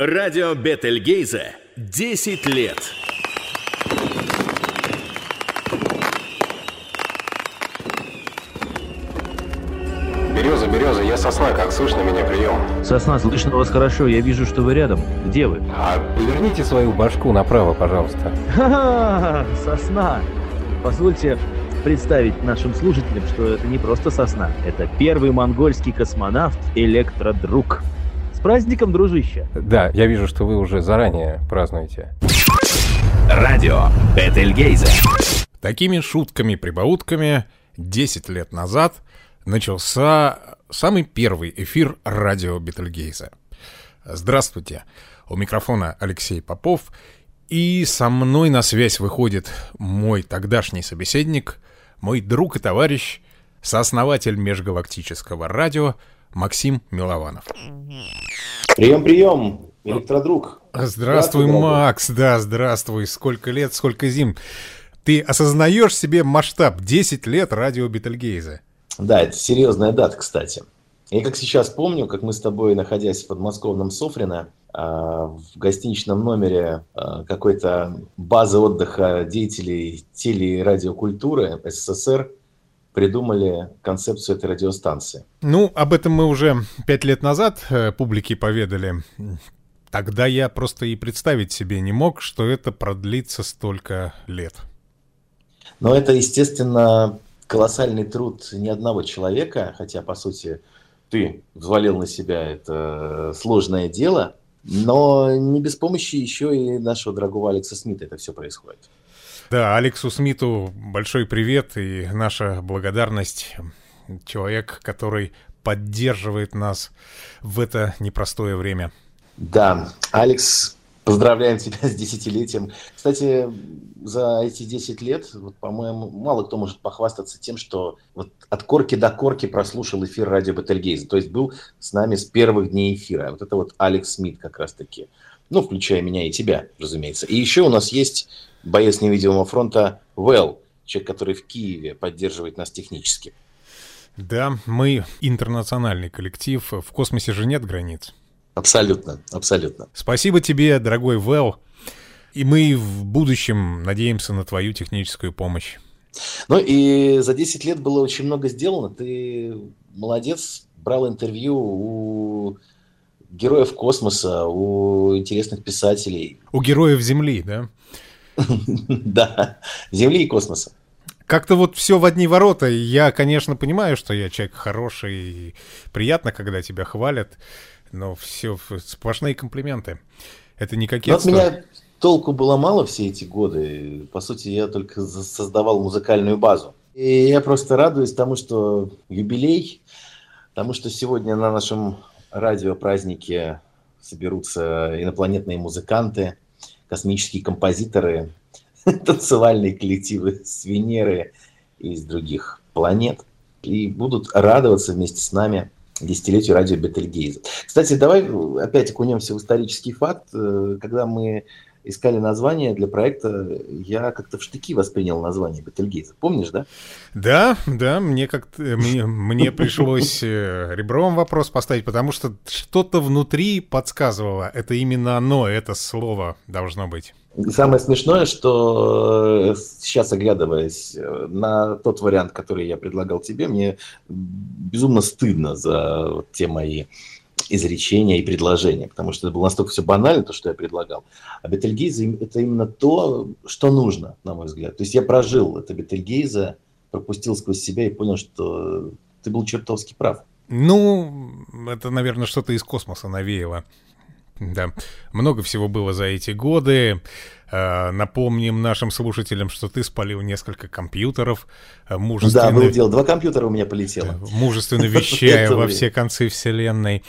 Радио Бетельгейзе 10 лет. Береза, береза, я сосна, как слышно меня прием? Сосна, слышно вас хорошо, я вижу, что вы рядом. Где вы? А поверните свою башку направо, пожалуйста. Ха-ха, сосна. Позвольте представить нашим слушателям, что это не просто сосна. Это первый монгольский космонавт Электродруг. С праздником, дружище! Да, я вижу, что вы уже заранее празднуете. Радио Бетельгейзе. Такими шутками-прибаутками 10 лет назад начался самый первый эфир радио Бетельгейза. Здравствуйте, у микрофона Алексей Попов, и со мной на связь выходит мой тогдашний собеседник, мой друг и товарищ, сооснователь межгалактического радио Максим Милованов. Прием, прием, электродруг. Здравствуй, Здравствуй, дорогой. Макс, да, здравствуй. Сколько лет, сколько зим. Ты осознаешь себе масштаб 10 лет радио Бетельгейза? Да, это серьезная дата, кстати. Я как сейчас помню, как мы с тобой, находясь в подмосковном Софрино, а, в гостиничном номере а, какой-то базы отдыха деятелей теле- и радиокультуры СССР придумали концепцию этой радиостанции. Ну, об этом мы уже пять лет назад э, публике поведали. Тогда я просто и представить себе не мог, что это продлится столько лет. Но это, естественно, колоссальный труд не одного человека, хотя, по сути, ты взвалил на себя это сложное дело, но не без помощи еще и нашего дорогого Алекса Смита это все происходит. Да, Алексу Смиту большой привет и наша благодарность. Человек, который поддерживает нас в это непростое время. Да, Алекс, поздравляем тебя с десятилетием. Кстати, за эти 10 лет, вот, по-моему, мало кто может похвастаться тем, что вот от корки до корки прослушал эфир радио Бетельгейза. То есть был с нами с первых дней эфира. Вот это вот Алекс Смит как раз-таки. Ну, включая меня и тебя, разумеется. И еще у нас есть боец невидимого фронта Вэл, человек, который в Киеве поддерживает нас технически. Да, мы интернациональный коллектив, в космосе же нет границ. Абсолютно, абсолютно. Спасибо тебе, дорогой Вэл. И мы в будущем надеемся на твою техническую помощь. Ну и за 10 лет было очень много сделано. Ты молодец, брал интервью у героев космоса, у интересных писателей. У героев Земли, да? Да, Земли и космоса. Как-то вот все в одни ворота. Я, конечно, понимаю, что я человек хороший и приятно, когда тебя хвалят, но все сплошные комплименты. Это не от кокетство. меня толку было мало все эти годы. По сути, я только создавал музыкальную базу. И я просто радуюсь тому, что юбилей, тому, что сегодня на нашем радиопразднике соберутся инопланетные музыканты, космические композиторы, танцевальные коллективы с Венеры и из других планет. И будут радоваться вместе с нами десятилетию радио Бетельгейза. Кстати, давай опять окунемся в исторический факт. Э, Когда мы искали название для проекта, я как-то в штыки воспринял название Бетельгейза. Помнишь, да? Да, да, мне как-то мне, мне пришлось э, ребром вопрос поставить, потому что что-то внутри подсказывало, это именно оно, это слово должно быть. Самое смешное, что э, сейчас оглядываясь э, на тот вариант, который я предлагал тебе, мне безумно стыдно за те мои изречения и предложения, потому что это было настолько все банально, то, что я предлагал. А Бетельгейзе им- это именно то, что нужно, на мой взгляд. То есть я прожил это Бетельгейза, пропустил сквозь себя и понял, что ты был чертовски прав. Ну, это, наверное, что-то из космоса навеяло. Да, много всего было за эти годы. Э, Напомним нашим слушателям, что ты спалил несколько компьютеров, э, Да, мужественно, было дело. Два компьютера у меня полетело. мужественно вещая во все концы вселенной.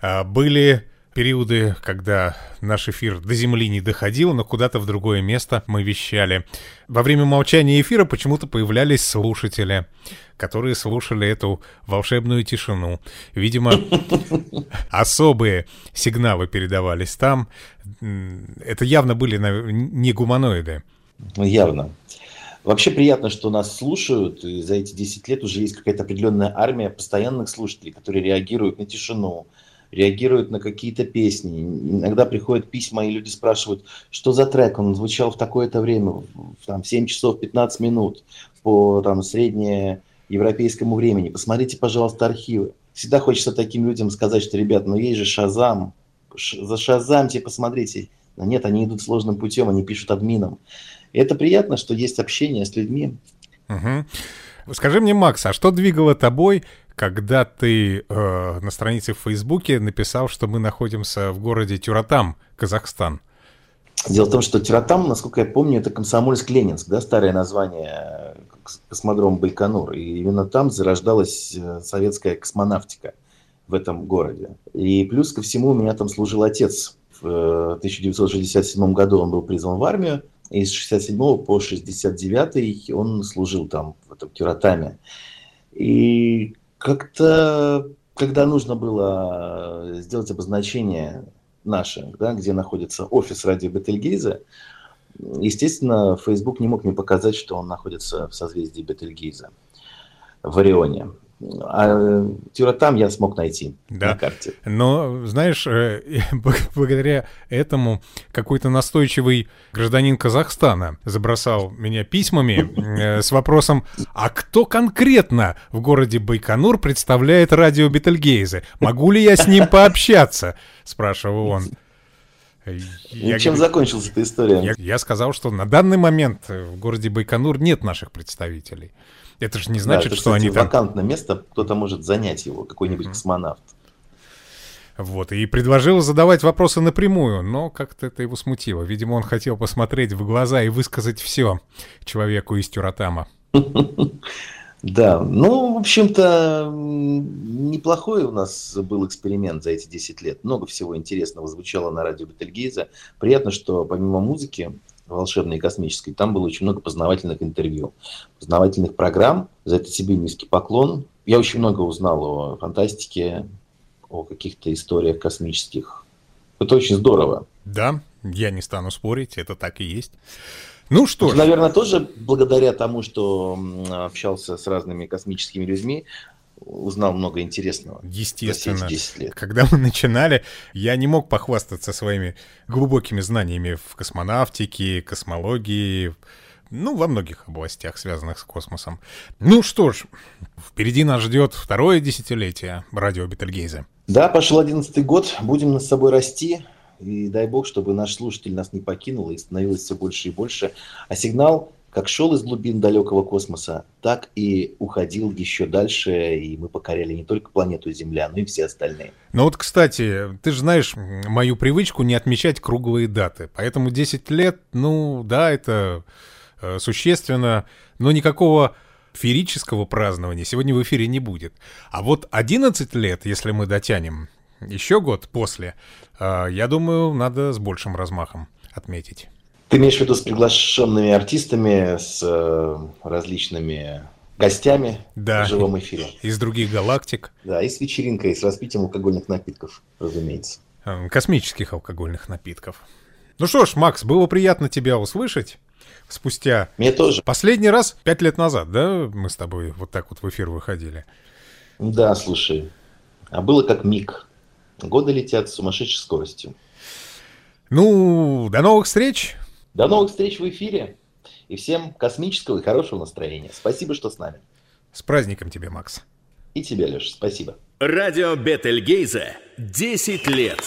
А, Были периоды, когда наш эфир до Земли не доходил, но куда-то в другое место мы вещали. Во время молчания эфира почему-то появлялись слушатели, которые слушали эту волшебную тишину. Видимо, особые сигналы передавались там. Это явно были не гуманоиды. Ну, явно. Вообще приятно, что нас слушают, и за эти 10 лет уже есть какая-то определенная армия постоянных слушателей, которые реагируют на тишину, реагируют на какие-то песни. Иногда приходят письма, и люди спрашивают, что за трек, он звучал в такое-то время, там, 7 часов 15 минут по там, среднее европейскому времени. Посмотрите, пожалуйста, архивы. Всегда хочется таким людям сказать, что, ребят, ну есть же Шазам, за Шазамте посмотрите. Но нет, они идут сложным путем, они пишут админам. И это приятно, что есть общение с людьми. Угу. Скажи мне, Макс, а что двигало тобой, когда ты э, на странице в Фейсбуке написал, что мы находимся в городе Тюратам, Казахстан? Дело в том, что Тюратам, насколько я помню, это Комсомольск-Ленинск, да, старое название космодром Байконур. И именно там зарождалась э, советская космонавтика в этом городе. И плюс ко всему у меня там служил отец. В 1967 э, году он был призван в армию, и с 67 по 69 он служил там, в этом Тюратаме. И как-то, когда нужно было сделать обозначение наше, да, где находится офис радио Бетельгейза, естественно, Facebook не мог мне показать, что он находится в созвездии Бетельгейза в Орионе. А Тюратам я смог найти да. на карте. Но, знаешь, э, благодаря этому какой-то настойчивый гражданин Казахстана забросал меня письмами э, с вопросом, а кто конкретно в городе Байконур представляет радио Бетельгейзе? Могу ли я с ним пообщаться? Спрашивал он. Я, чем закончилась эта история? Я, я сказал, что на данный момент в городе Байконур нет наших представителей. Это же не значит, да, это, что кстати, они там... вакантное место, кто-то может занять его, какой-нибудь mm-hmm. космонавт. Вот, и предложил задавать вопросы напрямую, но как-то это его смутило. Видимо, он хотел посмотреть в глаза и высказать все человеку из Тюратама. Да, ну, в общем-то, неплохой у нас был эксперимент за эти 10 лет. Много всего интересного звучало на радио Бетельгейза. Приятно, что помимо музыки волшебной и космической, там было очень много познавательных интервью, познавательных программ. За это тебе низкий поклон. Я очень много узнал о фантастике, о каких-то историях космических. Это очень здорово. Да, я не стану спорить, это так и есть. Ну что ж. Наверное, тоже благодаря тому, что общался с разными космическими людьми, узнал много интересного. Естественно. лет. Когда мы начинали, я не мог похвастаться своими глубокими знаниями в космонавтике, космологии, ну, во многих областях, связанных с космосом. Ну что ж, впереди нас ждет второе десятилетие радио Бетельгейзе. Да, пошел одиннадцатый год, будем над собой расти, и дай бог, чтобы наш слушатель нас не покинул и становилось все больше и больше. А сигнал как шел из глубин далекого космоса, так и уходил еще дальше, и мы покоряли не только планету Земля, но и все остальные. Ну вот, кстати, ты же знаешь мою привычку не отмечать круглые даты, поэтому 10 лет, ну да, это э, существенно, но никакого феерического празднования сегодня в эфире не будет. А вот 11 лет, если мы дотянем, еще год после, э, я думаю, надо с большим размахом отметить. Ты имеешь в виду с приглашенными артистами, с э, различными гостями да, в живом эфире. Из других галактик. Да, и с вечеринкой, и с распитием алкогольных напитков, разумеется. Эм, космических алкогольных напитков. Ну что ж, Макс, было приятно тебя услышать. Спустя... Мне тоже. Последний раз пять лет назад, да, мы с тобой вот так вот в эфир выходили? Да, слушай. А было как миг. Годы летят с сумасшедшей скоростью. Ну, до новых встреч. До новых встреч в эфире. И всем космического и хорошего настроения. Спасибо, что с нами. С праздником тебе, Макс. И тебя, Леша, спасибо. Радио Бетельгейза 10 лет.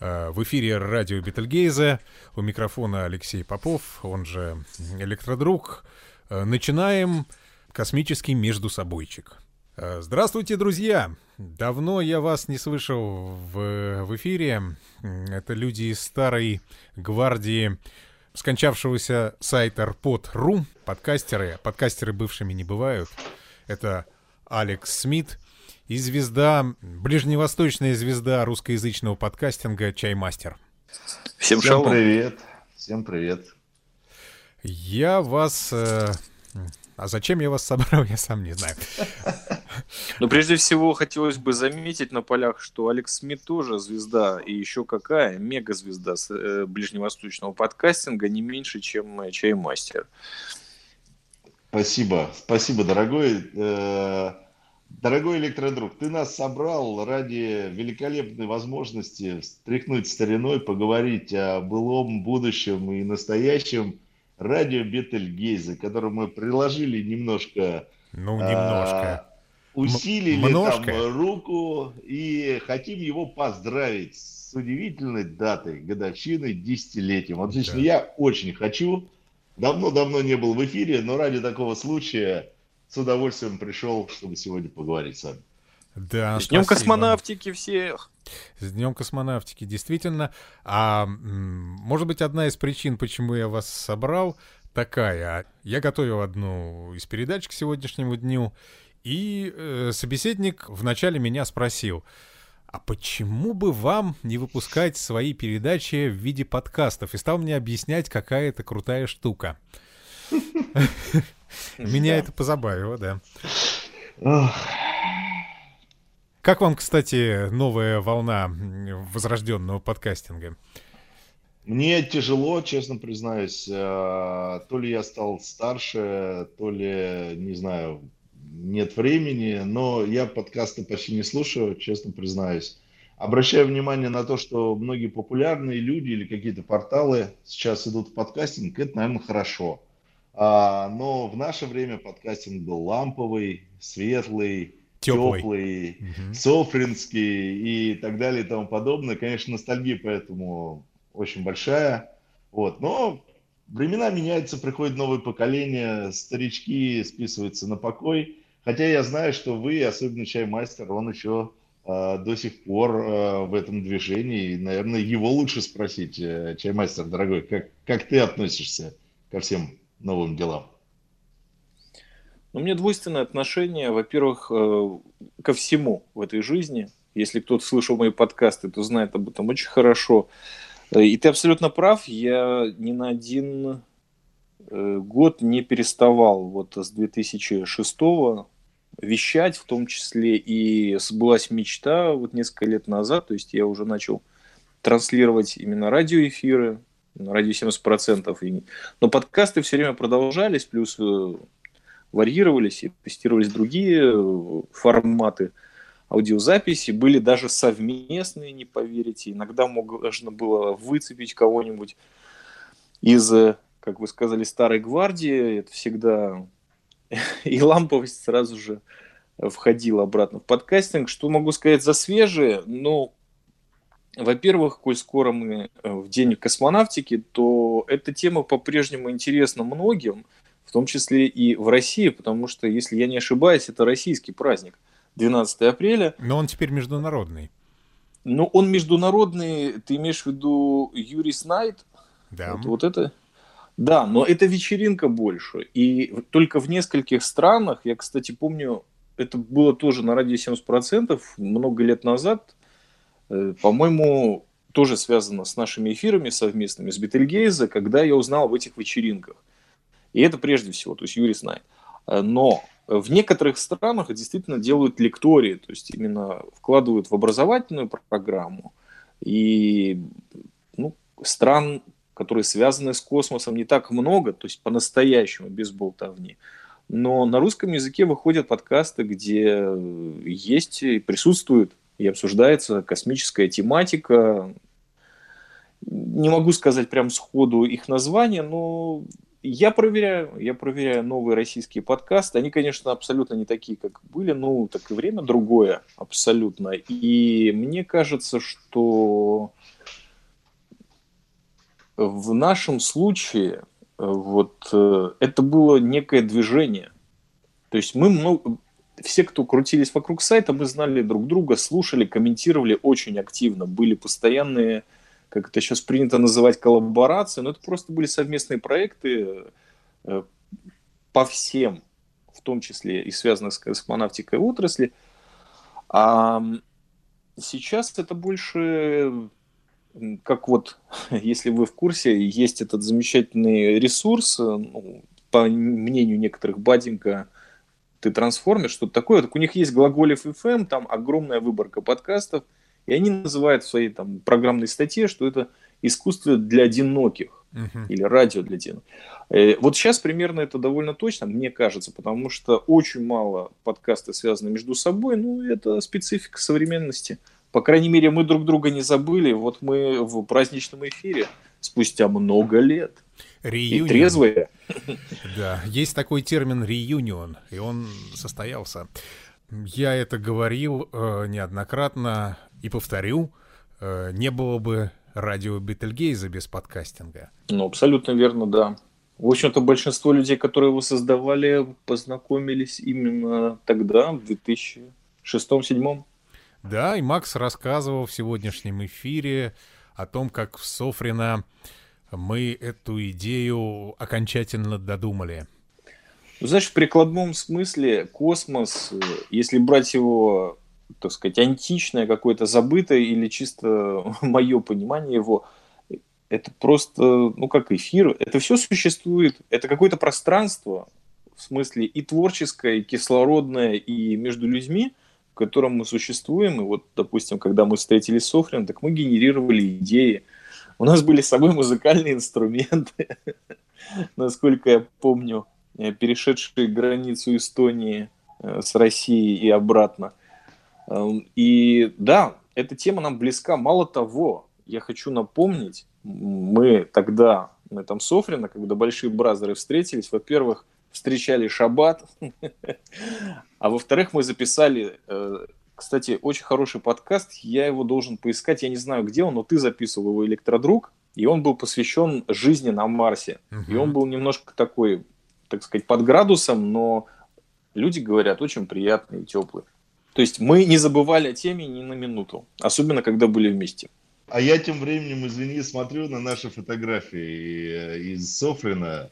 А, в эфире радио Бетельгейза. У микрофона Алексей Попов, он же Электродруг. А, начинаем космический междусобойчик. Э, здравствуйте, друзья! Давно я вас не слышал в, в эфире. Это люди из старой гвардии скончавшегося сайта rpod.ru, подкастеры. Подкастеры бывшими не бывают. Это Алекс Смит и звезда, ближневосточная звезда русскоязычного подкастинга Чаймастер. Всем, Всем привет. Всем привет. Я вас... Э, а зачем я вас собрал, я сам не знаю. Но прежде всего хотелось бы заметить на полях, что Алекс Смит тоже звезда, и еще какая, мега-звезда э, ближневосточного подкастинга, не меньше, чем э, Чаймастер. Спасибо, спасибо, дорогой. Э, дорогой электродруг, ты нас собрал ради великолепной возможности встряхнуть стариной, поговорить о былом, будущем и настоящем радио Бетельгейзе, которое мы приложили немножко... Ну, немножко. А, усилили Множко. там руку и хотим его поздравить с удивительной датой, годовщиной, десятилетием. Вот лично Да. я очень хочу, давно-давно не был в эфире, но ради такого случая с удовольствием пришел, чтобы сегодня поговорить с вами. Да, С днем спасибо. космонавтики всех! С Днем космонавтики, действительно. А может быть, одна из причин, почему я вас собрал, такая. Я готовил одну из передач к сегодняшнему дню, и э, собеседник вначале меня спросил, а почему бы вам не выпускать свои передачи в виде подкастов? И стал мне объяснять, какая это крутая штука. Меня это позабавило, да. Как вам, кстати, новая волна возрожденного подкастинга? Мне тяжело, честно признаюсь. Э, То ли я стал старше, то ли, не знаю, нет времени, но я подкасты почти не слушаю, честно признаюсь. Обращаю внимание на то, что многие популярные люди или какие-то порталы сейчас идут в подкастинг, это, наверное, хорошо. А, Но в наше время подкастинг был ламповый, светлый, Теплый. Софринский и так далее и тому подобное. Конечно, ностальгия поэтому очень большая. Вот. Но времена меняются, приходит новое поколение, старички списываются на покой. Хотя я знаю, что вы, особенно чаймастер, он еще э, до сих пор э, в этом движении. И, наверное, его лучше спросить, э, чаймастер, дорогой, как, как ты относишься ко всем новым делам? Ну, у меня двойственное отношение, во-первых, э, ко всему в этой жизни. Если кто-то слышал мои подкасты, то знает об этом очень хорошо. Э, И ты абсолютно прав, я ни на один э, год не переставал вот с 2006 вещать, в том числе и сбылась мечта вот несколько лет назад, то есть я уже начал транслировать именно радиоэфиры, радио 70%. И... Но подкасты все время продолжались, плюс варьировались и тестировались другие э, форматы аудиозаписи, были даже совместные, не поверите. Иногда можно было выцепить кого-нибудь из, э, как вы сказали, старой гвардии. Это всегда и ламповость сразу же входила обратно в подкастинг. Что могу сказать за свежие? Ну, во-первых, коль скоро мы э, в день космонавтики, то эта тема по-прежнему интересна многим, том числе и в России, потому что, если я не ошибаюсь, это российский праздник. 12 апреля. Но он теперь международный. Но он международный, ты имеешь в виду Юрис Найт? Да. Вот, вот это? Да, но это вечеринка больше. И только в нескольких странах, я, кстати, помню, это было тоже на радио 70% много лет назад, э, по-моему, тоже связано с нашими эфирами совместными с Бетельгейза, когда я узнал об этих вечеринках. И это прежде всего, то есть Юрий знает. Э, Но в некоторых странах действительно делают лектории, то есть именно вкладывают в образовательную программу. И ну, стран, которые связаны с космосом, не так много, то есть по-настоящему, без болтовни. Но на русском языке выходят подкасты, где есть и присутствует и обсуждается космическая тематика. Не могу сказать прям сходу их название, но я проверяю, я проверяю новые российские подкасты. Они, конечно, абсолютно не такие, как были, ну, так и время другое абсолютно. И мне кажется, что в нашем случае вот это было некое движение. То есть мы много, все, кто крутились вокруг сайта, мы знали друг друга, слушали, комментировали очень активно, были постоянные, как это сейчас принято называть, коллаборации, но это просто были совместные проекты э, по всем, в том числе и связанных с космонавтикой отрасли. А сейчас это больше как вот, если вы в курсе, есть этот замечательный ресурс, ну, по мнению некоторых, Бадинга, ты трансформер, что-то такое. Так у них есть глаголев FM, там огромная выборка подкастов, и они называют в своей там программной статье, что это искусство для одиноких uh-huh. или радио для одиноких. Э, вот сейчас примерно это довольно точно, мне кажется, потому что очень мало подкастов связаны между собой, ну, это специфика современности. По крайней мере, мы друг друга не забыли. Вот мы в праздничном эфире спустя много лет. Реюнион. И трезвые. Да, есть такой термин реюнион, и он состоялся. Я это говорил э, неоднократно и повторю, э, не было бы радио Бетельгейза без подкастинга. Ну, абсолютно верно, да. В общем-то, большинство людей, которые его создавали, познакомились именно тогда, в 2006-2007. Да, и Макс рассказывал в сегодняшнем эфире о том, как в Софрино мы эту идею окончательно додумали. Знаешь, в прикладном смысле космос, если брать его, так сказать, античное какое-то забытое или чисто мое понимание его, это просто, ну, как эфир, это все существует, это какое-то пространство, в смысле и творческое, и кислородное, и между людьми, в котором мы существуем, и вот, допустим, когда мы встретили Софрин, так мы генерировали идеи, у нас были с собой музыкальные инструменты, насколько я помню, э, перешедшие границу Эстонии э, с Россией и обратно. Эм, и да, эта тема нам близка. Мало того, я хочу напомнить, мы тогда на этом Софрино, когда большие бразеры встретились, во-первых, встречали шаббат, а во-вторых, мы записали, э, кстати, очень хороший подкаст, я его должен поискать, я не знаю, где он, но ты записывал его «Электродруг», и он был посвящен жизни на Марсе. И он был немножко такой, так сказать, под градусом, но люди говорят, очень приятный и теплый. То есть мы не забывали о теме ни на минуту, особенно когда были вместе. А я тем временем, извини, смотрю на наши фотографии э, из Софрина,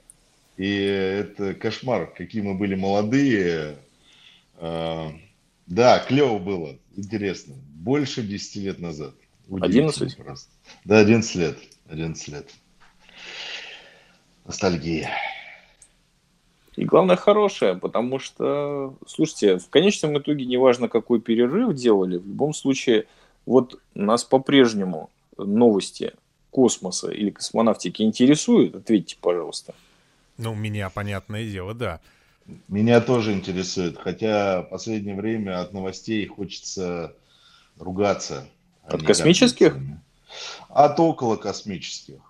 и это кошмар, какие мы были молодые. А, да, клево было, интересно. Больше 10 лет назад. 11? Просто. Да, 11 лет. 11 лет. Ностальгия. И главное хорошее, потому что, слушайте, в конечном итоге неважно, какой перерыв делали, в любом случае вот нас по-прежнему новости космоса или космонавтики интересуют? Ответьте, пожалуйста. Ну, меня, понятное дело, да. Меня тоже интересует, хотя в последнее время от новостей хочется ругаться. От космических? От около космических.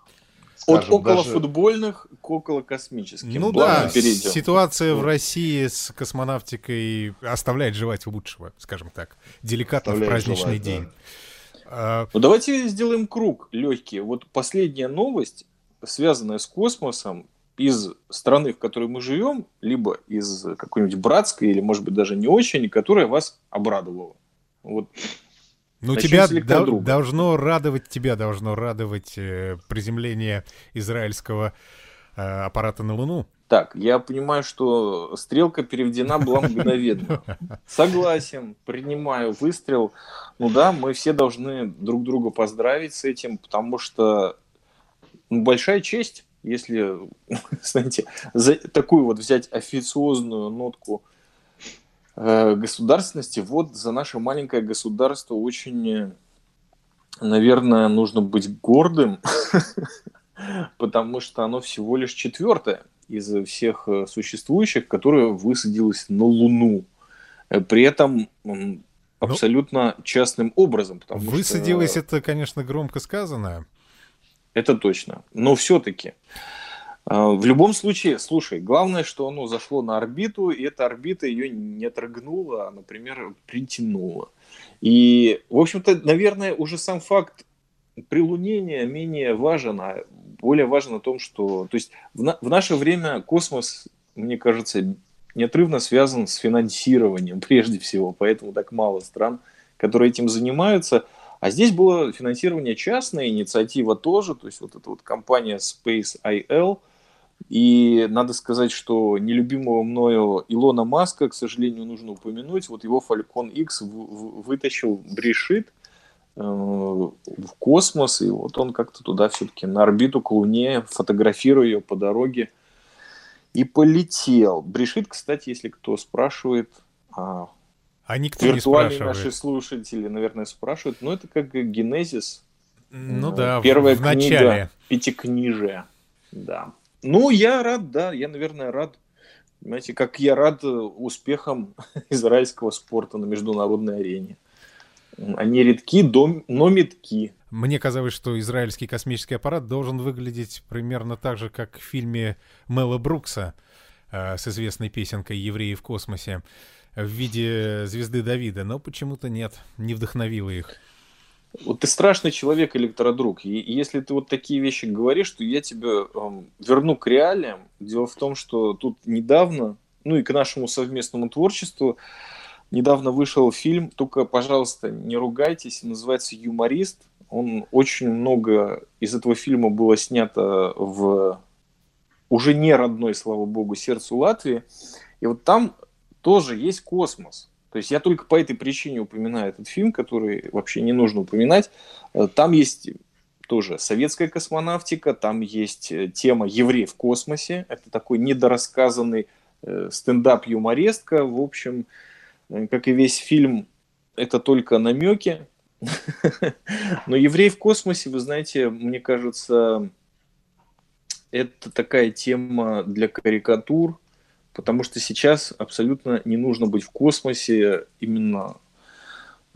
От около даже... футбольных к около космических. Ну да, перейдем. ситуация в России с космонавтикой оставляет желать лучшего, скажем так. Деликатно оставляет в праздничный желать, день. Да. А... Ну давайте сделаем круг легкий. Вот последняя новость, связанная с космосом, из страны, в которой мы живем, либо из какой-нибудь братской, или, может быть, даже не очень, которая вас обрадовала. Вот ну, тебя до, должно радовать, тебя должно радовать э, приземление израильского э, аппарата на Луну. Так, я понимаю, что стрелка переведена была мгновенно. Согласен, принимаю выстрел. Ну да, мы все должны друг друга поздравить с этим, потому что ну, большая честь, если, знаете, за такую вот взять официозную нотку государственности, вот за наше маленькое государство очень, наверное, нужно быть гордым, потому что оно всего лишь четвертое из всех э, существующих, которое высадилось на Луну. Э, при этом ну, абсолютно частным образом. Высадилось что... это, конечно, громко сказано. Это точно. Но все-таки в любом случае, слушай, главное, что оно зашло на орбиту, и эта орбита ее не отрыгнула, а, например, притянула. И, в общем-то, наверное, уже сам факт прилунения менее важен, а более важен о том, что... То есть в, на... в наше время космос, мне кажется, неотрывно связан с финансированием прежде всего, поэтому так мало стран, которые этим занимаются. А здесь было финансирование частное, инициатива тоже, то есть вот эта вот компания Space IL – и надо сказать, что нелюбимого мною Илона Маска, к сожалению, нужно упомянуть. Вот его Falcon X вытащил Брешит э, в космос, и вот он как-то туда все-таки на орбиту к Луне, фотографируя ее по дороге. и полетел. Брешит, кстати, если кто спрашивает, а, а никто виртуальные не наши слушатели, наверное, спрашивают, но это как генезис. Ну да, первая в, в книга начале. пятикнижия. Да. Ну, я рад, да, я, наверное, рад. Понимаете, как я рад э, успехам израильского спорта на международной арене. Они редки, но метки. Мне казалось, что израильский космический аппарат должен выглядеть примерно так же, как в фильме Мэла Брукса э, с известной песенкой «Евреи в космосе» в виде звезды Давида, но почему-то нет, не вдохновило их. Вот ты страшный человек, электродруг. И если ты вот такие вещи говоришь, то я тебя эм, верну к реалиям. Дело в том, что тут недавно, ну и к нашему совместному творчеству, недавно вышел фильм, только, пожалуйста, не ругайтесь, называется «Юморист». Он очень много из этого фильма было снято в уже не родной, слава богу, сердцу Латвии. И вот там тоже есть космос. То есть я только по этой причине упоминаю этот фильм, который вообще не нужно упоминать. Э, Там есть тоже советская космонавтика, там есть э, тема евреев в космосе. Это такой недорассказанный э, стендап-юморестка. В общем, э, как и весь фильм, это только намеки. Но евреи в космосе, вы знаете, мне кажется, это такая тема для карикатур, потому что сейчас абсолютно не нужно быть в космосе именно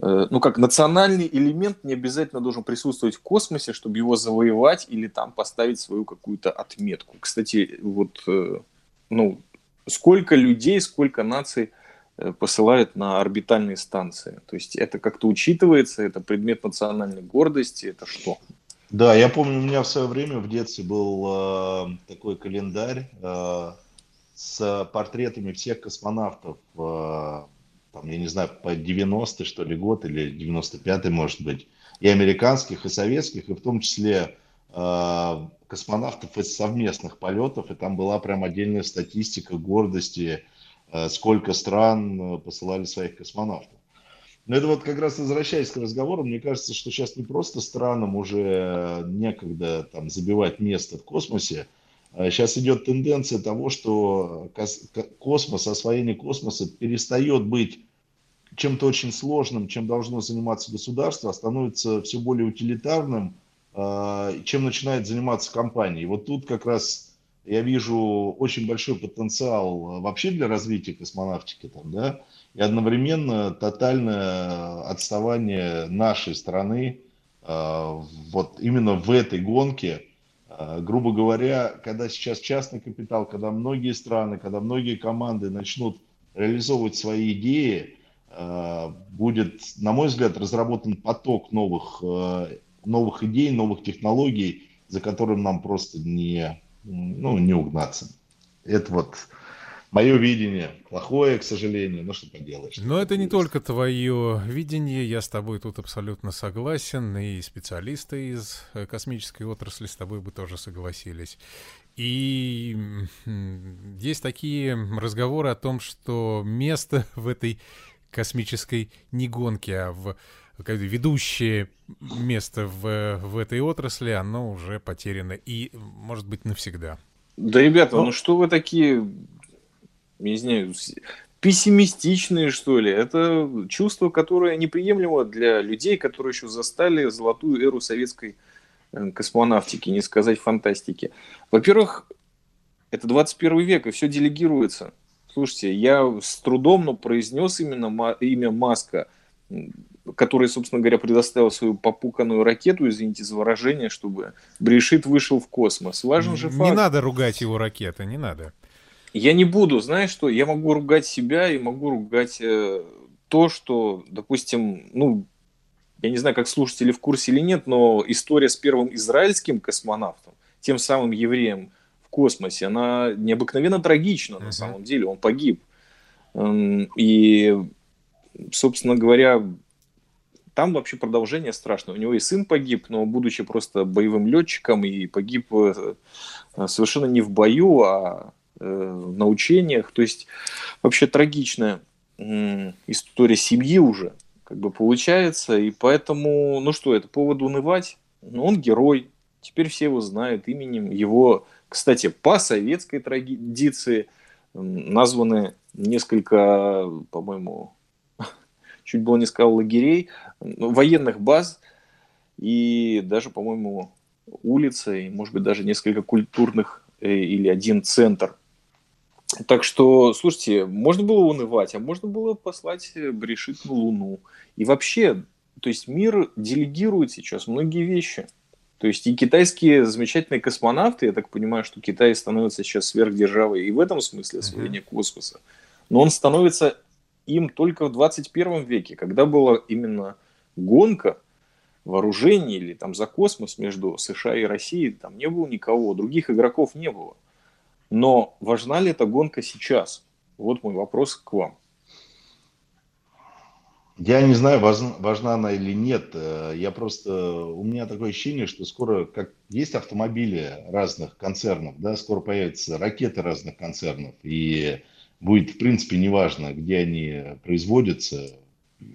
э, ну как национальный элемент не обязательно должен присутствовать в космосе, чтобы его завоевать или там поставить свою какую-то отметку. Кстати, вот э, ну сколько людей, сколько наций э, посылают на орбитальные станции. То есть это как-то учитывается, это предмет национальной гордости, это что? Да, я помню, у меня в свое время в детстве был э, такой календарь э, с портретами всех космонавтов, э, там, я не знаю, по 90 что ли год или 95 может быть, и американских, и советских, и в том числе э, космонавтов из совместных полетов, и там была прям отдельная статистика гордости, э, сколько стран э, посылали своих космонавтов. Но это вот как раз возвращаясь к разговору, мне кажется, что сейчас не просто странам уже некогда там забивать место в космосе, сейчас идет тенденция того, что кос- ко- космос, освоение космоса перестает быть чем-то очень сложным, чем должно заниматься государство, а становится все более утилитарным, а, чем начинает заниматься компания. И вот тут как раз я вижу очень большой потенциал а, вообще для развития космонавтики там, да, и одновременно тотальное отставание нашей страны а, вот именно в этой гонке. А, Грубо говоря, когда сейчас частный капитал, когда многие страны, когда многие команды начнут реализовывать свои идеи, а, будет, на мой взгляд, разработан поток новых, а, новых идей, новых технологий, за которым нам просто не, ну, не угнаться. Это вот мое видение. Плохое, к сожалению, но что поделаешь. Но это не только твое видение, я с тобой тут абсолютно согласен, и специалисты из э, космической отрасли с тобой бы тоже согласились. И есть такие разговоры о том, что место в этой космической не гонке, а в ведущее место в, в этой отрасли, оно уже потеряно и, может быть, навсегда. Да, ребята, ну что вы такие, я не знаю, пессимистичные, что ли? Это чувство, которое неприемлемо для людей, которые еще застали золотую эру советской э, космонавтики, не сказать фантастики. Во-первых, это 21 век, и все делегируется. Слушайте, я с трудом, но произнес именно имя Маска, который, собственно говоря, предоставил свою попуканную ракету, извините за выражение, чтобы Брешит вышел в космос. Важен же Не факт. надо ругать его ракеты, не надо. Я не буду, знаешь что, я могу ругать себя и могу ругать э, то, что, допустим, ну, я не знаю, как слушатели в курсе или нет, но история с первым израильским космонавтом, тем самым евреем в космосе, она необыкновенно трагична на Мгм. самом деле, он погиб. Эм, И, собственно говоря, там вообще продолжение страшное. У него и сын погиб, но будучи просто боевым летчиком и погиб э, совершенно не в бою, а э, на учениях. То есть вообще трагичная история семьи уже как бы получается. И поэтому, ну что, это повод унывать. Ну, он герой. Теперь все его знают именем его Кстати, по советской традиции названы несколько, по-моему, чуть было не сказал лагерей, военных баз и даже, по-моему, улица, и, может быть, даже несколько культурных э, или один центр. Так что, слушайте, можно было унывать, а можно было послать Брешит на Луну. И вообще, то есть мир делегирует сейчас многие вещи. То есть и китайские замечательные космонавты, я так понимаю, что Китай становится сейчас сверхдержавой и в этом смысле освоения uh-huh. космоса, но он становится им только в 21 веке, когда была именно гонка вооружений или там за космос между США и Россией, там не было никого, других игроков не было. Но важна ли эта гонка сейчас? Вот мой вопрос к вам. Я не знаю, важна, важна она или нет. Э, я просто, у меня такое ощущение, что скоро, как есть автомобили разных концернов, да, скоро появятся ракеты разных концернов, и будет, в принципе, неважно, где они производятся,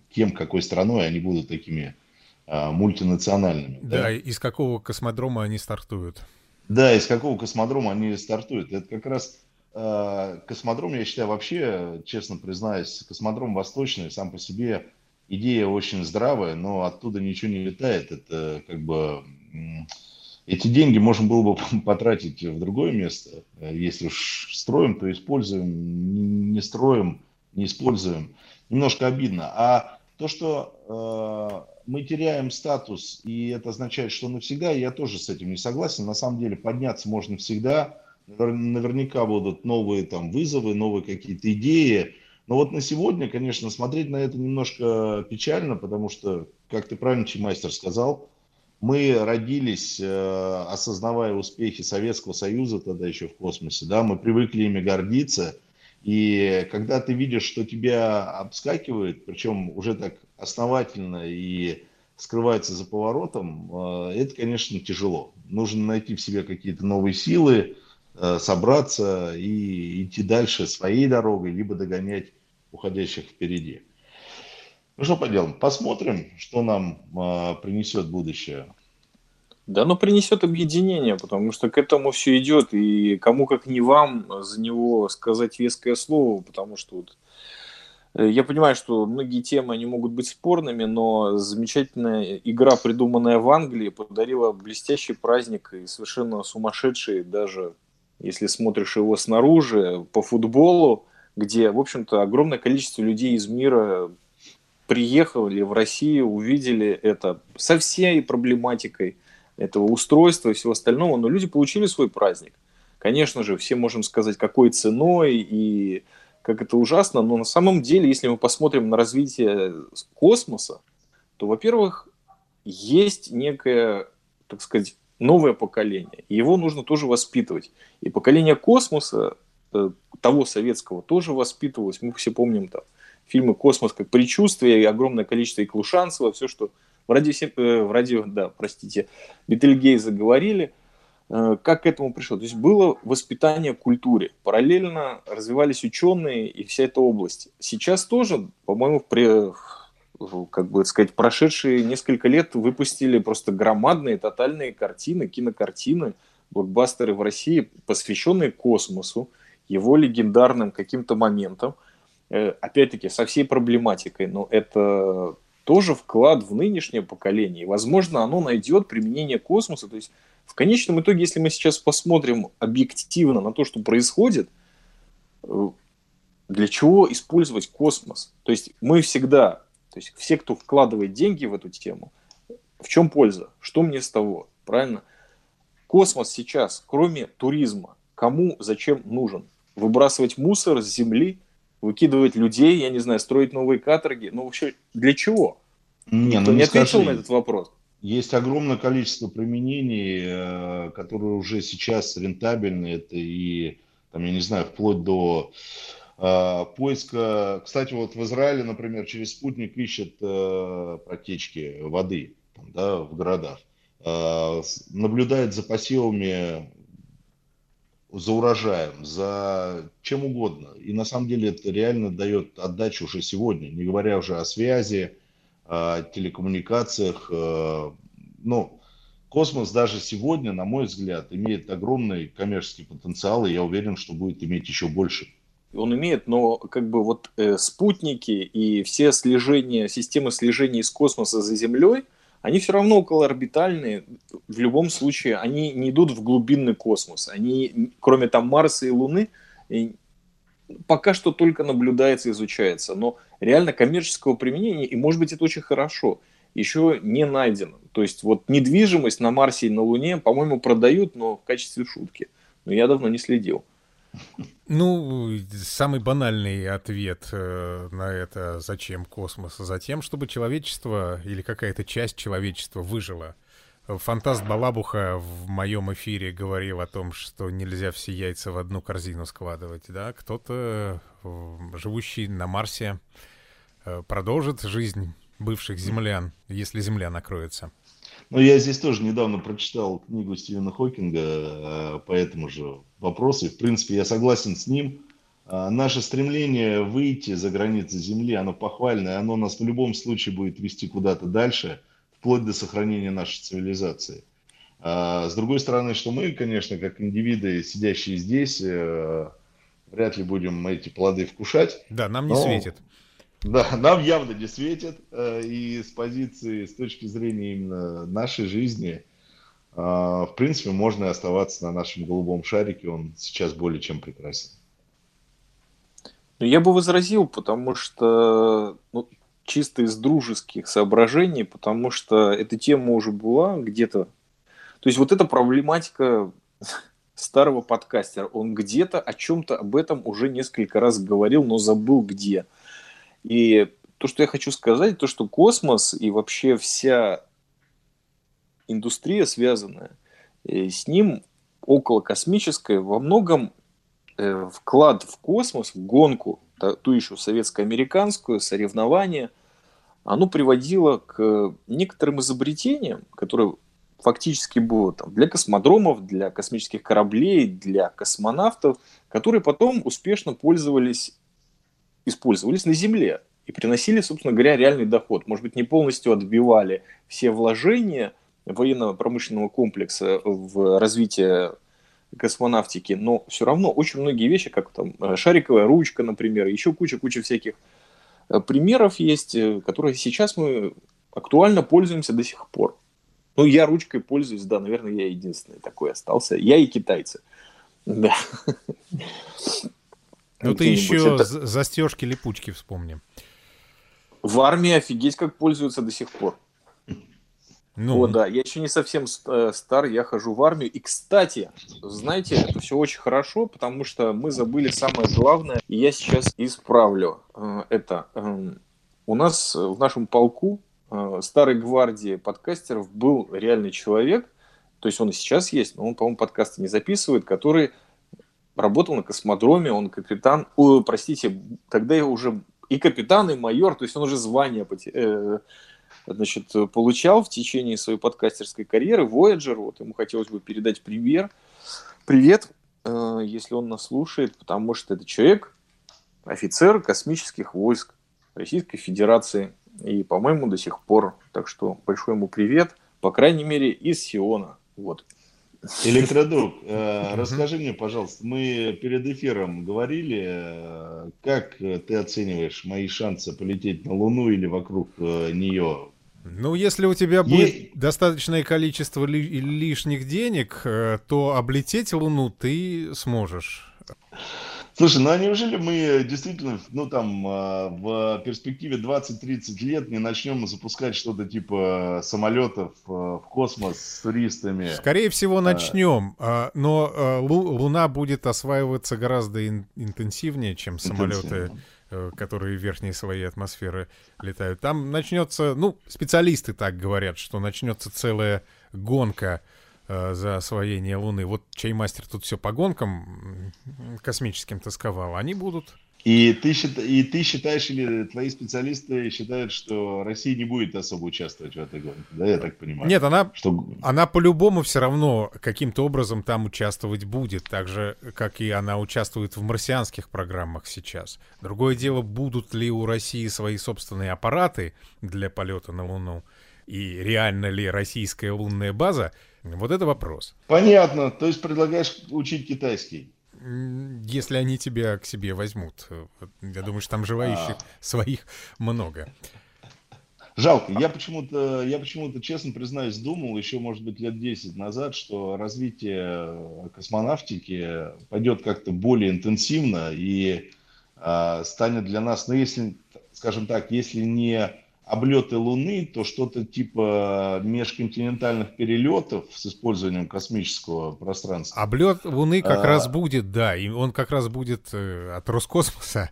кем, какой страной они будут такими а, мультинациональными. Да, да, из какого космодрома они стартуют. Да, из какого космодрома они стартуют. Это как раз э, космодром, я считаю, вообще, честно признаюсь, космодром восточный сам по себе идея очень здравая, но оттуда ничего не летает. Это как бы эти деньги можно было бы потратить в другое место. Если уж строим, то используем, не строим, не используем. Немножко обидно. А то, что э, мы теряем статус, и это означает, что навсегда, я тоже с этим не согласен. На самом деле подняться можно всегда. Наверняка будут новые там вызовы, новые какие-то идеи. Но вот на сегодня, конечно, смотреть на это немножко печально, потому что, как ты правильно, Чимайстер сказал, мы родились, э, осознавая успехи Советского Союза тогда еще в космосе, да, мы привыкли ими гордиться, и когда ты видишь, что тебя обскакивает, причем уже так основательно и скрывается за поворотом, э, это, конечно, тяжело. Нужно найти в себе какие-то новые силы, э, собраться и идти дальше своей дорогой, либо догонять уходящих впереди. Ну что поделаем, посмотрим, что нам э, принесет будущее. Да, оно принесет объединение, потому что к этому все идет, и кому как не вам за него сказать веское слово, потому что вот э, я понимаю, что многие темы они могут быть спорными, но замечательная игра, придуманная в Англии, подарила блестящий праздник и совершенно сумасшедший, даже если смотришь его снаружи, по футболу, где, в общем-то, огромное количество людей из мира приехали в Россию, увидели это со всей проблематикой этого устройства и всего остального, но люди получили свой праздник. Конечно же, все можем сказать, какой ценой и как это ужасно, но на самом деле, если мы посмотрим на развитие космоса, то, во-первых, есть некое, так сказать, новое поколение. И его нужно тоже воспитывать. И поколение космоса, э, того советского, тоже воспитывалось. Мы все помним там фильмы «Космос» как предчувствие, и огромное количество и Клушанцева, все, что в радио, э, в радио да, простите, Бетельгейза говорили, э, как к этому пришло. То есть было воспитание культуре. Параллельно развивались ученые и вся эта область. Сейчас тоже, по-моему, при, как бы сказать, прошедшие несколько лет выпустили просто громадные тотальные картины, кинокартины, блокбастеры в России, посвященные космосу, его легендарным каким-то моментам. Э, опять-таки, со всей проблематикой, но это тоже вклад в нынешнее поколение. И, возможно, оно найдет применение космоса. То есть, в конечном итоге, если мы сейчас посмотрим объективно на то, что происходит, э, для чего использовать космос? То есть, мы всегда, то есть, все, кто вкладывает деньги в эту тему, в чем польза? Что мне с того? Правильно? Космос сейчас, кроме туризма, кому, зачем нужен? Выбрасывать мусор с Земли – выкидывать людей, я не знаю, строить новые каторги. Ну, вообще, для чего? Не, Никто ну, не, не ответил скажи. на этот вопрос. Есть огромное количество применений, э, которые уже сейчас рентабельны. Это и, там, я не знаю, вплоть до э, поиска... Кстати, вот в Израиле, например, через спутник ищет э, протечки воды там, да, в городах. Наблюдает за посевами за урожаем, за чем угодно. И на самом деле это реально дает отдачу уже сегодня, не говоря уже о связи, о телекоммуникациях. Э, ну, космос даже сегодня, на мой взгляд, имеет огромный коммерческий потенциал, и я уверен, что будет иметь еще больше. Он имеет, но как бы вот э, спутники и все слежения, системы слежения из космоса за Землей, они все равно околоорбитальные. В любом случае, они не идут в глубинный космос. Они, кроме там Марса и Луны, пока что только наблюдается, изучается. Но реально коммерческого применения, и может быть это очень хорошо – еще не найдено. То есть вот недвижимость на Марсе и на Луне, по-моему, продают, но в качестве шутки. Но я давно не следил. Ну, самый банальный ответ э, на это «Зачем космос?» Затем, чтобы человечество или какая-то часть человечества выжила. Фантаст Балабуха в моем эфире говорил о том, что нельзя все яйца в одну корзину складывать. Да? Кто-то, э, живущий на Марсе, э, продолжит жизнь бывших землян, если Земля накроется. Ну, я здесь тоже недавно прочитал книгу Стивена Хокинга э, по этому же вопросу. И, в принципе, я согласен с ним. Э, наше стремление выйти за границы Земли, оно похвальное, оно нас в любом случае будет вести куда-то дальше, вплоть до сохранения нашей цивилизации. А с другой стороны, что мы, конечно, как индивиды, сидящие здесь, вряд ли будем эти плоды вкушать. Да, нам не но... светит. Да, нам явно не светит. Э, и с позиции, с точки зрения именно нашей жизни, э, в принципе, можно оставаться на нашем голубом шарике. Он сейчас более чем прекрасен. Ну, я бы возразил, потому что ну, чисто из дружеских соображений, потому что эта тема уже была где-то. То есть вот эта проблематика старого подкастера, он где-то о чем-то об этом уже несколько раз говорил, но забыл где. И то, что я хочу сказать, то, что космос и вообще вся индустрия, связанная э, с ним, около космическая, во многом э, вклад в космос, в гонку, ту еще советско-американскую, соревнования, оно приводило к некоторым изобретениям, которые фактически было там, для космодромов, для космических кораблей, для космонавтов, которые потом успешно пользовались использовались на Земле и приносили, собственно говоря, реальный доход. Может быть, не полностью отбивали все вложения военно-промышленного комплекса в развитие космонавтики, но все равно очень многие вещи, как там э, шариковая ручка, например, еще куча-куча всяких э, примеров есть, э, которые сейчас мы актуально пользуемся до сих пор. Ну, я ручкой пользуюсь, да, наверное, я единственный такой остался. Я и китайцы. Да. Ну ты еще это... застежки липучки вспомни. В армии офигеть как пользуются до сих пор. Ну. О, да, я еще не совсем э, стар, я хожу в армию. И, кстати, знаете, это все очень хорошо, потому что мы забыли самое главное, и я сейчас исправлю э, это. Эм, у нас в нашем полку э, старой гвардии подкастеров был реальный человек, то есть он и сейчас есть, но он, по-моему, подкасты не записывает, который работал на космодроме, он капитан, о, простите, тогда я уже и капитан, и майор, то есть он уже звание э, значит, получал в течение своей подкастерской карьеры, Voyager, вот ему хотелось бы передать привет, привет, э, если он нас слушает, потому что это человек, офицер космических войск Российской Федерации, и, по-моему, до сих пор, так что большой ему привет, по крайней мере, из Сиона, вот. Электродруг, э, расскажи мне, пожалуйста, мы перед эфиром говорили, э, как ты оцениваешь мои шансы полететь на Луну или вокруг э, нее? Ну, если у тебя будет Е... достаточное количество ли- лишних денег, то облететь Луну ты сможешь. Слушай, ну а неужели мы действительно, ну там, а, в перспективе 20-30 лет не начнем запускать что-то типа самолетов а, в космос с туристами? Скорее всего, начнем, а, но Луна будет осваиваться гораздо интенсивнее, чем самолеты э, которые в верхней своей атмосферы летают. Там начнется, ну, специалисты так говорят, что начнется целая гонка Э, за освоение Луны. Вот чаймастер тут все по гонкам космическим тосковал. Они будут. И ты, и ты считаешь, или твои специалисты считают, что Россия не будет особо участвовать в этой гонке, да, я так понимаю? Нет, она, что... она по-любому все равно каким-то образом там участвовать будет, так же, как и она участвует в марсианских программах сейчас. Другое дело, будут ли у России свои собственные аппараты для полета на Луну, и реально ли российская лунная база, вот это вопрос. Понятно. То есть предлагаешь учить китайский? Если они тебя к себе возьмут. Я думаю, что там желающих а. своих много. Жалко. Я почему-то, я почему-то, честно признаюсь, думал еще, может быть, лет 10 назад, что развитие космонавтики пойдет как-то более интенсивно и э, станет для нас, ну, если, скажем так, если не облеты Луны, то что-то типа межконтинентальных перелетов с использованием космического пространства. Облет Луны как а... раз будет, да, и он как раз будет э, от Роскосмоса,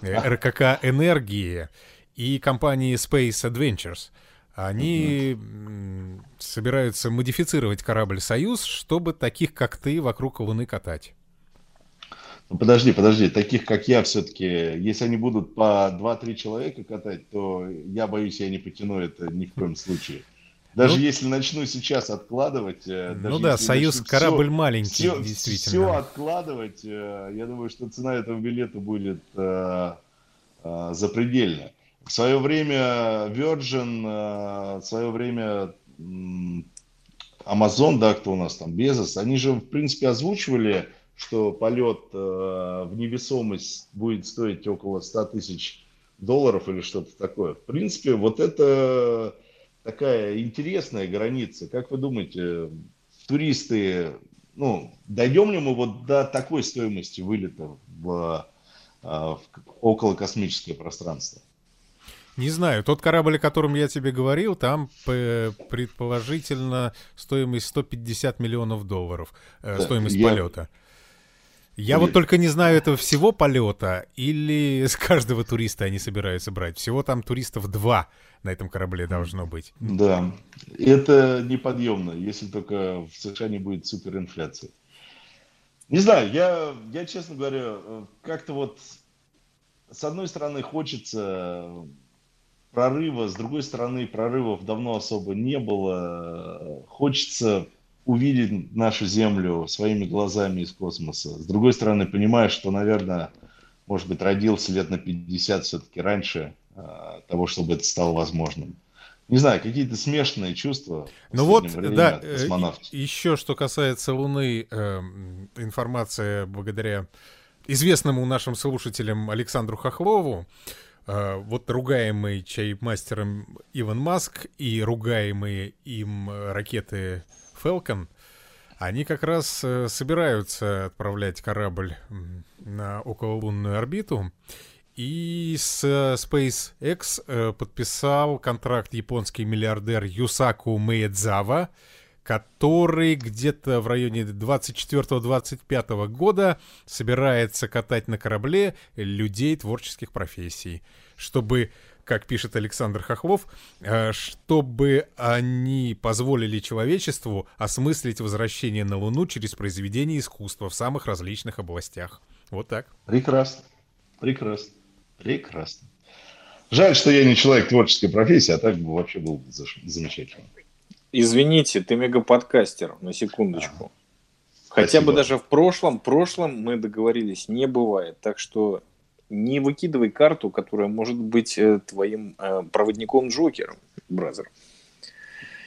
э, РКК «Энергии» и компании Space Adventures. Они угу. собираются модифицировать корабль «Союз», чтобы таких, как ты, вокруг Луны катать. Ну, подожди, подожди, таких как я все-таки, если они будут по 2-3 человека катать, то я боюсь, я не потяну это ни в коем случае. Даже ну, если начну сейчас откладывать... Э, ну да, Союз корабль все, маленький, все, действительно. Все откладывать, э, я думаю, что цена этого билета будет э, э, запредельная. В свое время Virgin, э, в свое время Amazon, да, кто у нас там, Безос, они же, в принципе, озвучивали что полет э, в невесомость будет стоить около 100 тысяч долларов или что-то такое. В принципе, вот это такая интересная граница. Как вы думаете, туристы, ну, дойдем ли мы вот до такой стоимости вылета в, э, в около космическое пространство? Не знаю, тот корабль, о котором я тебе говорил, там предположительно стоимость 150 миллионов долларов, э, стоимость я, полета. Я вот только не знаю этого всего полета или с каждого туриста они собираются брать. Всего там туристов два на этом корабле должно быть. Да, это неподъемно, если только в США не будет суперинфляции. Не знаю, я, я, честно говоря, как-то вот с одной стороны хочется прорыва, с другой стороны прорывов давно особо не было. Хочется увидеть нашу Землю своими глазами из космоса. С другой стороны, понимаешь, что, наверное, может быть, родился лет на 50 все-таки раньше э, того, чтобы это стало возможным. Не знаю, какие-то смешанные чувства. Ну вот, да, э, еще что касается Луны, э, информация благодаря известному нашим слушателям Александру Хохлову, э, вот ругаемый чаймастером Иван Маск и ругаемые им ракеты Falcon, они как раз э, собираются отправлять корабль на окололунную орбиту. И с э, SpaceX э, подписал контракт японский миллиардер Юсаку Мэйдзава, который где-то в районе 24-25 года собирается катать на корабле людей творческих профессий, чтобы как пишет Александр Хохлов, э, чтобы они позволили человечеству осмыслить возвращение на Луну через произведение искусства в самых различных областях. Вот так. Прекрасно. Прекрасно. Прекрасно. Жаль, что я не человек творческой профессии, а так бы вообще был бы замечательно. Извините, ты мегаподкастер, на секундочку. Хотя Спасибо. бы даже в прошлом, прошлом мы договорились, не бывает. Так что не выкидывай карту, которая может быть э, твоим э, проводником-джокером, бразер.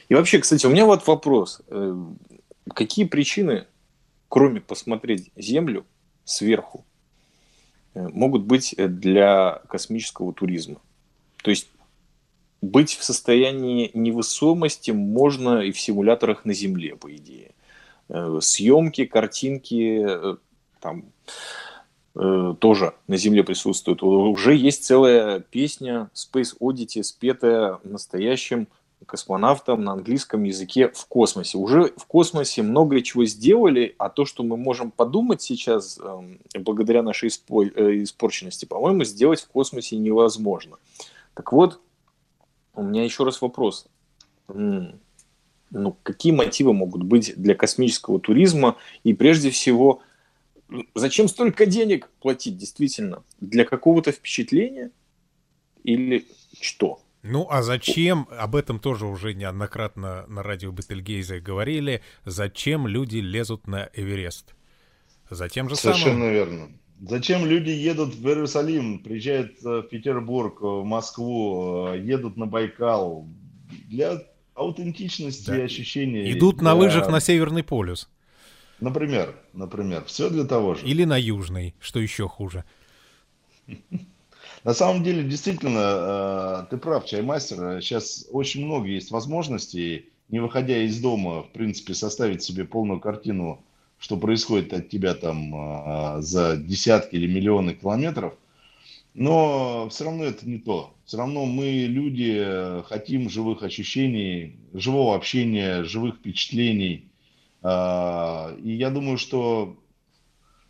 И вообще, кстати, у меня вот вопрос. Э, какие причины, кроме посмотреть Землю сверху, могут быть для космического туризма? То есть быть в состоянии невысомости можно и в симуляторах на Земле, по идее. Съемки, картинки, там, Э, тоже на Земле присутствует. Уже есть целая песня Space Oddity, спетая настоящим космонавтом на английском языке в космосе. Уже в космосе много чего сделали, а то, что мы можем подумать сейчас, э, благодаря нашей испо- э, испорченности, по-моему, сделать в космосе невозможно. Так вот, у меня еще раз вопрос. Ну, какие мотивы могут быть для космического туризма? И прежде всего, Зачем столько денег платить, действительно? Для какого-то впечатления? Или что? Ну, а зачем, об этом тоже уже неоднократно на радио Бетельгейзе говорили, зачем люди лезут на Эверест? Затем же Совершенно самым... верно. Зачем люди едут в Иерусалим, приезжают в Петербург, в Москву, едут на Байкал? для аутентичности Да. и ощущения. Идут на для- лыжах на Северный полюс. Например, например, все для того же. Или на Южный, что еще хуже. На самом деле, действительно, э, ты прав, чаймастер. Сейчас очень много есть возможностей, не выходя из дома, в принципе, составить себе полную картину, что происходит от тебя там э, за десятки или миллионы километров. Но все равно это не то. Все равно мы, люди, э, хотим живых ощущений, живого общения, живых впечатлений. А, И я думаю, что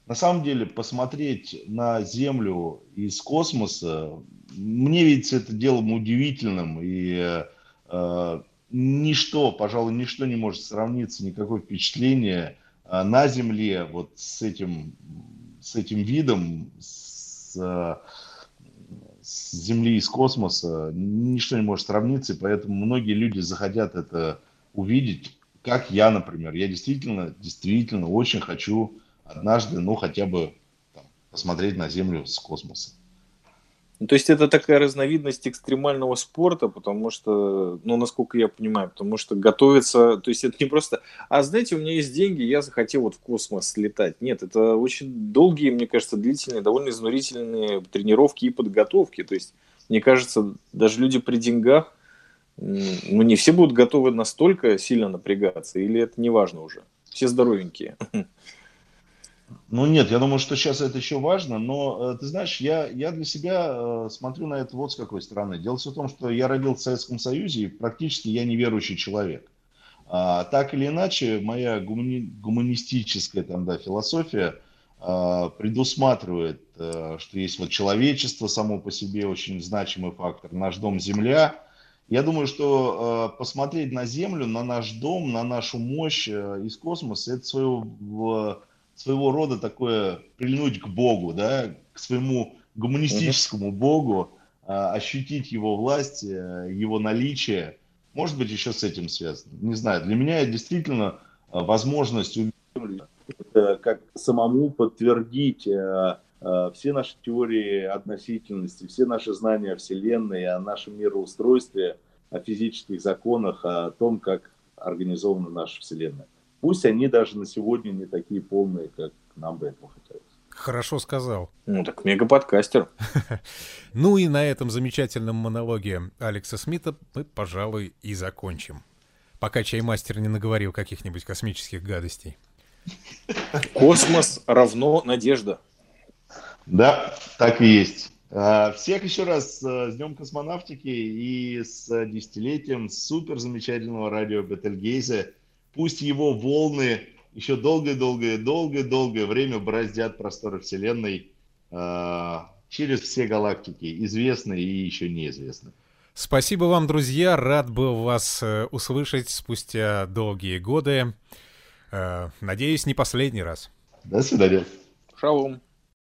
на самом деле посмотреть на Землю из космоса, мне видится это делом удивительным. И э, ничто, пожалуй, ничто не может сравниться, никакое впечатление э, на Земле вот с этим, с этим видом, с, с Земли из космоса, ничто не может сравниться, и поэтому многие люди захотят это увидеть, как я, например. Я действительно, действительно очень хочу однажды, ну, хотя бы там, посмотреть на Землю с космоса. Ну, То есть это такая разновидность экстремального спорта, потому что, ну, насколько я понимаю, потому что готовиться, то есть это не просто, а знаете, у меня есть деньги, я захотел вот в космос слетать. Нет, это очень долгие, мне кажется, длительные, довольно изнурительные тренировки и подготовки. То есть, мне кажется, даже люди при деньгах, ну, не все будут готовы настолько сильно напрягаться, или это не важно уже? Все здоровенькие. Ну нет, я думаю, что сейчас это еще важно, но э, ты знаешь, я, я для себя э, смотрю на это вот с какой стороны. Дело в том, что я родился в Советском Союзе, и практически я неверующий человек. А, так или иначе, моя гумани- гуманистическая там, да, философия а, предусматривает, э, что есть вот человечество само по себе очень значимый фактор, наш дом Земля. Я думаю, что э, посмотреть на Землю, на наш дом, на нашу мощь э, из космоса, это своего, своего рода такое прильнуть к Богу, да, к своему гуманистическому Богу, э, ощутить его власть, э, его наличие. Может быть, еще с этим связано. Не знаю. Для меня действительно э, возможность увидеть, э, как самому подтвердить э, все наши теории относительности, все наши знания о Вселенной, о нашем мироустройстве, о физических законах, о том, как организована наша Вселенная. Пусть они даже на сегодня не такие полные, как нам бы этого хотелось. Хорошо сказал. Ну, так мегаподкастер. Ну и на этом замечательном монологе Алекса Смита мы, пожалуй, и закончим. Пока чаймастер не наговорил каких-нибудь космических гадостей. Космос равно надежда. Да, так и есть. А, Всех еще раз э, с Днем космонавтики и с десятилетием супер замечательного радио Бетельгейзе. Пусть его волны еще долгое-долгое-долгое-долгое время бороздят просторы Вселенной а, через все галактики, известные и еще неизвестные. Спасибо вам, друзья. Рад был вас э, услышать спустя долгие годы. Э, Надеюсь, не последний раз. До свидания. Шалом.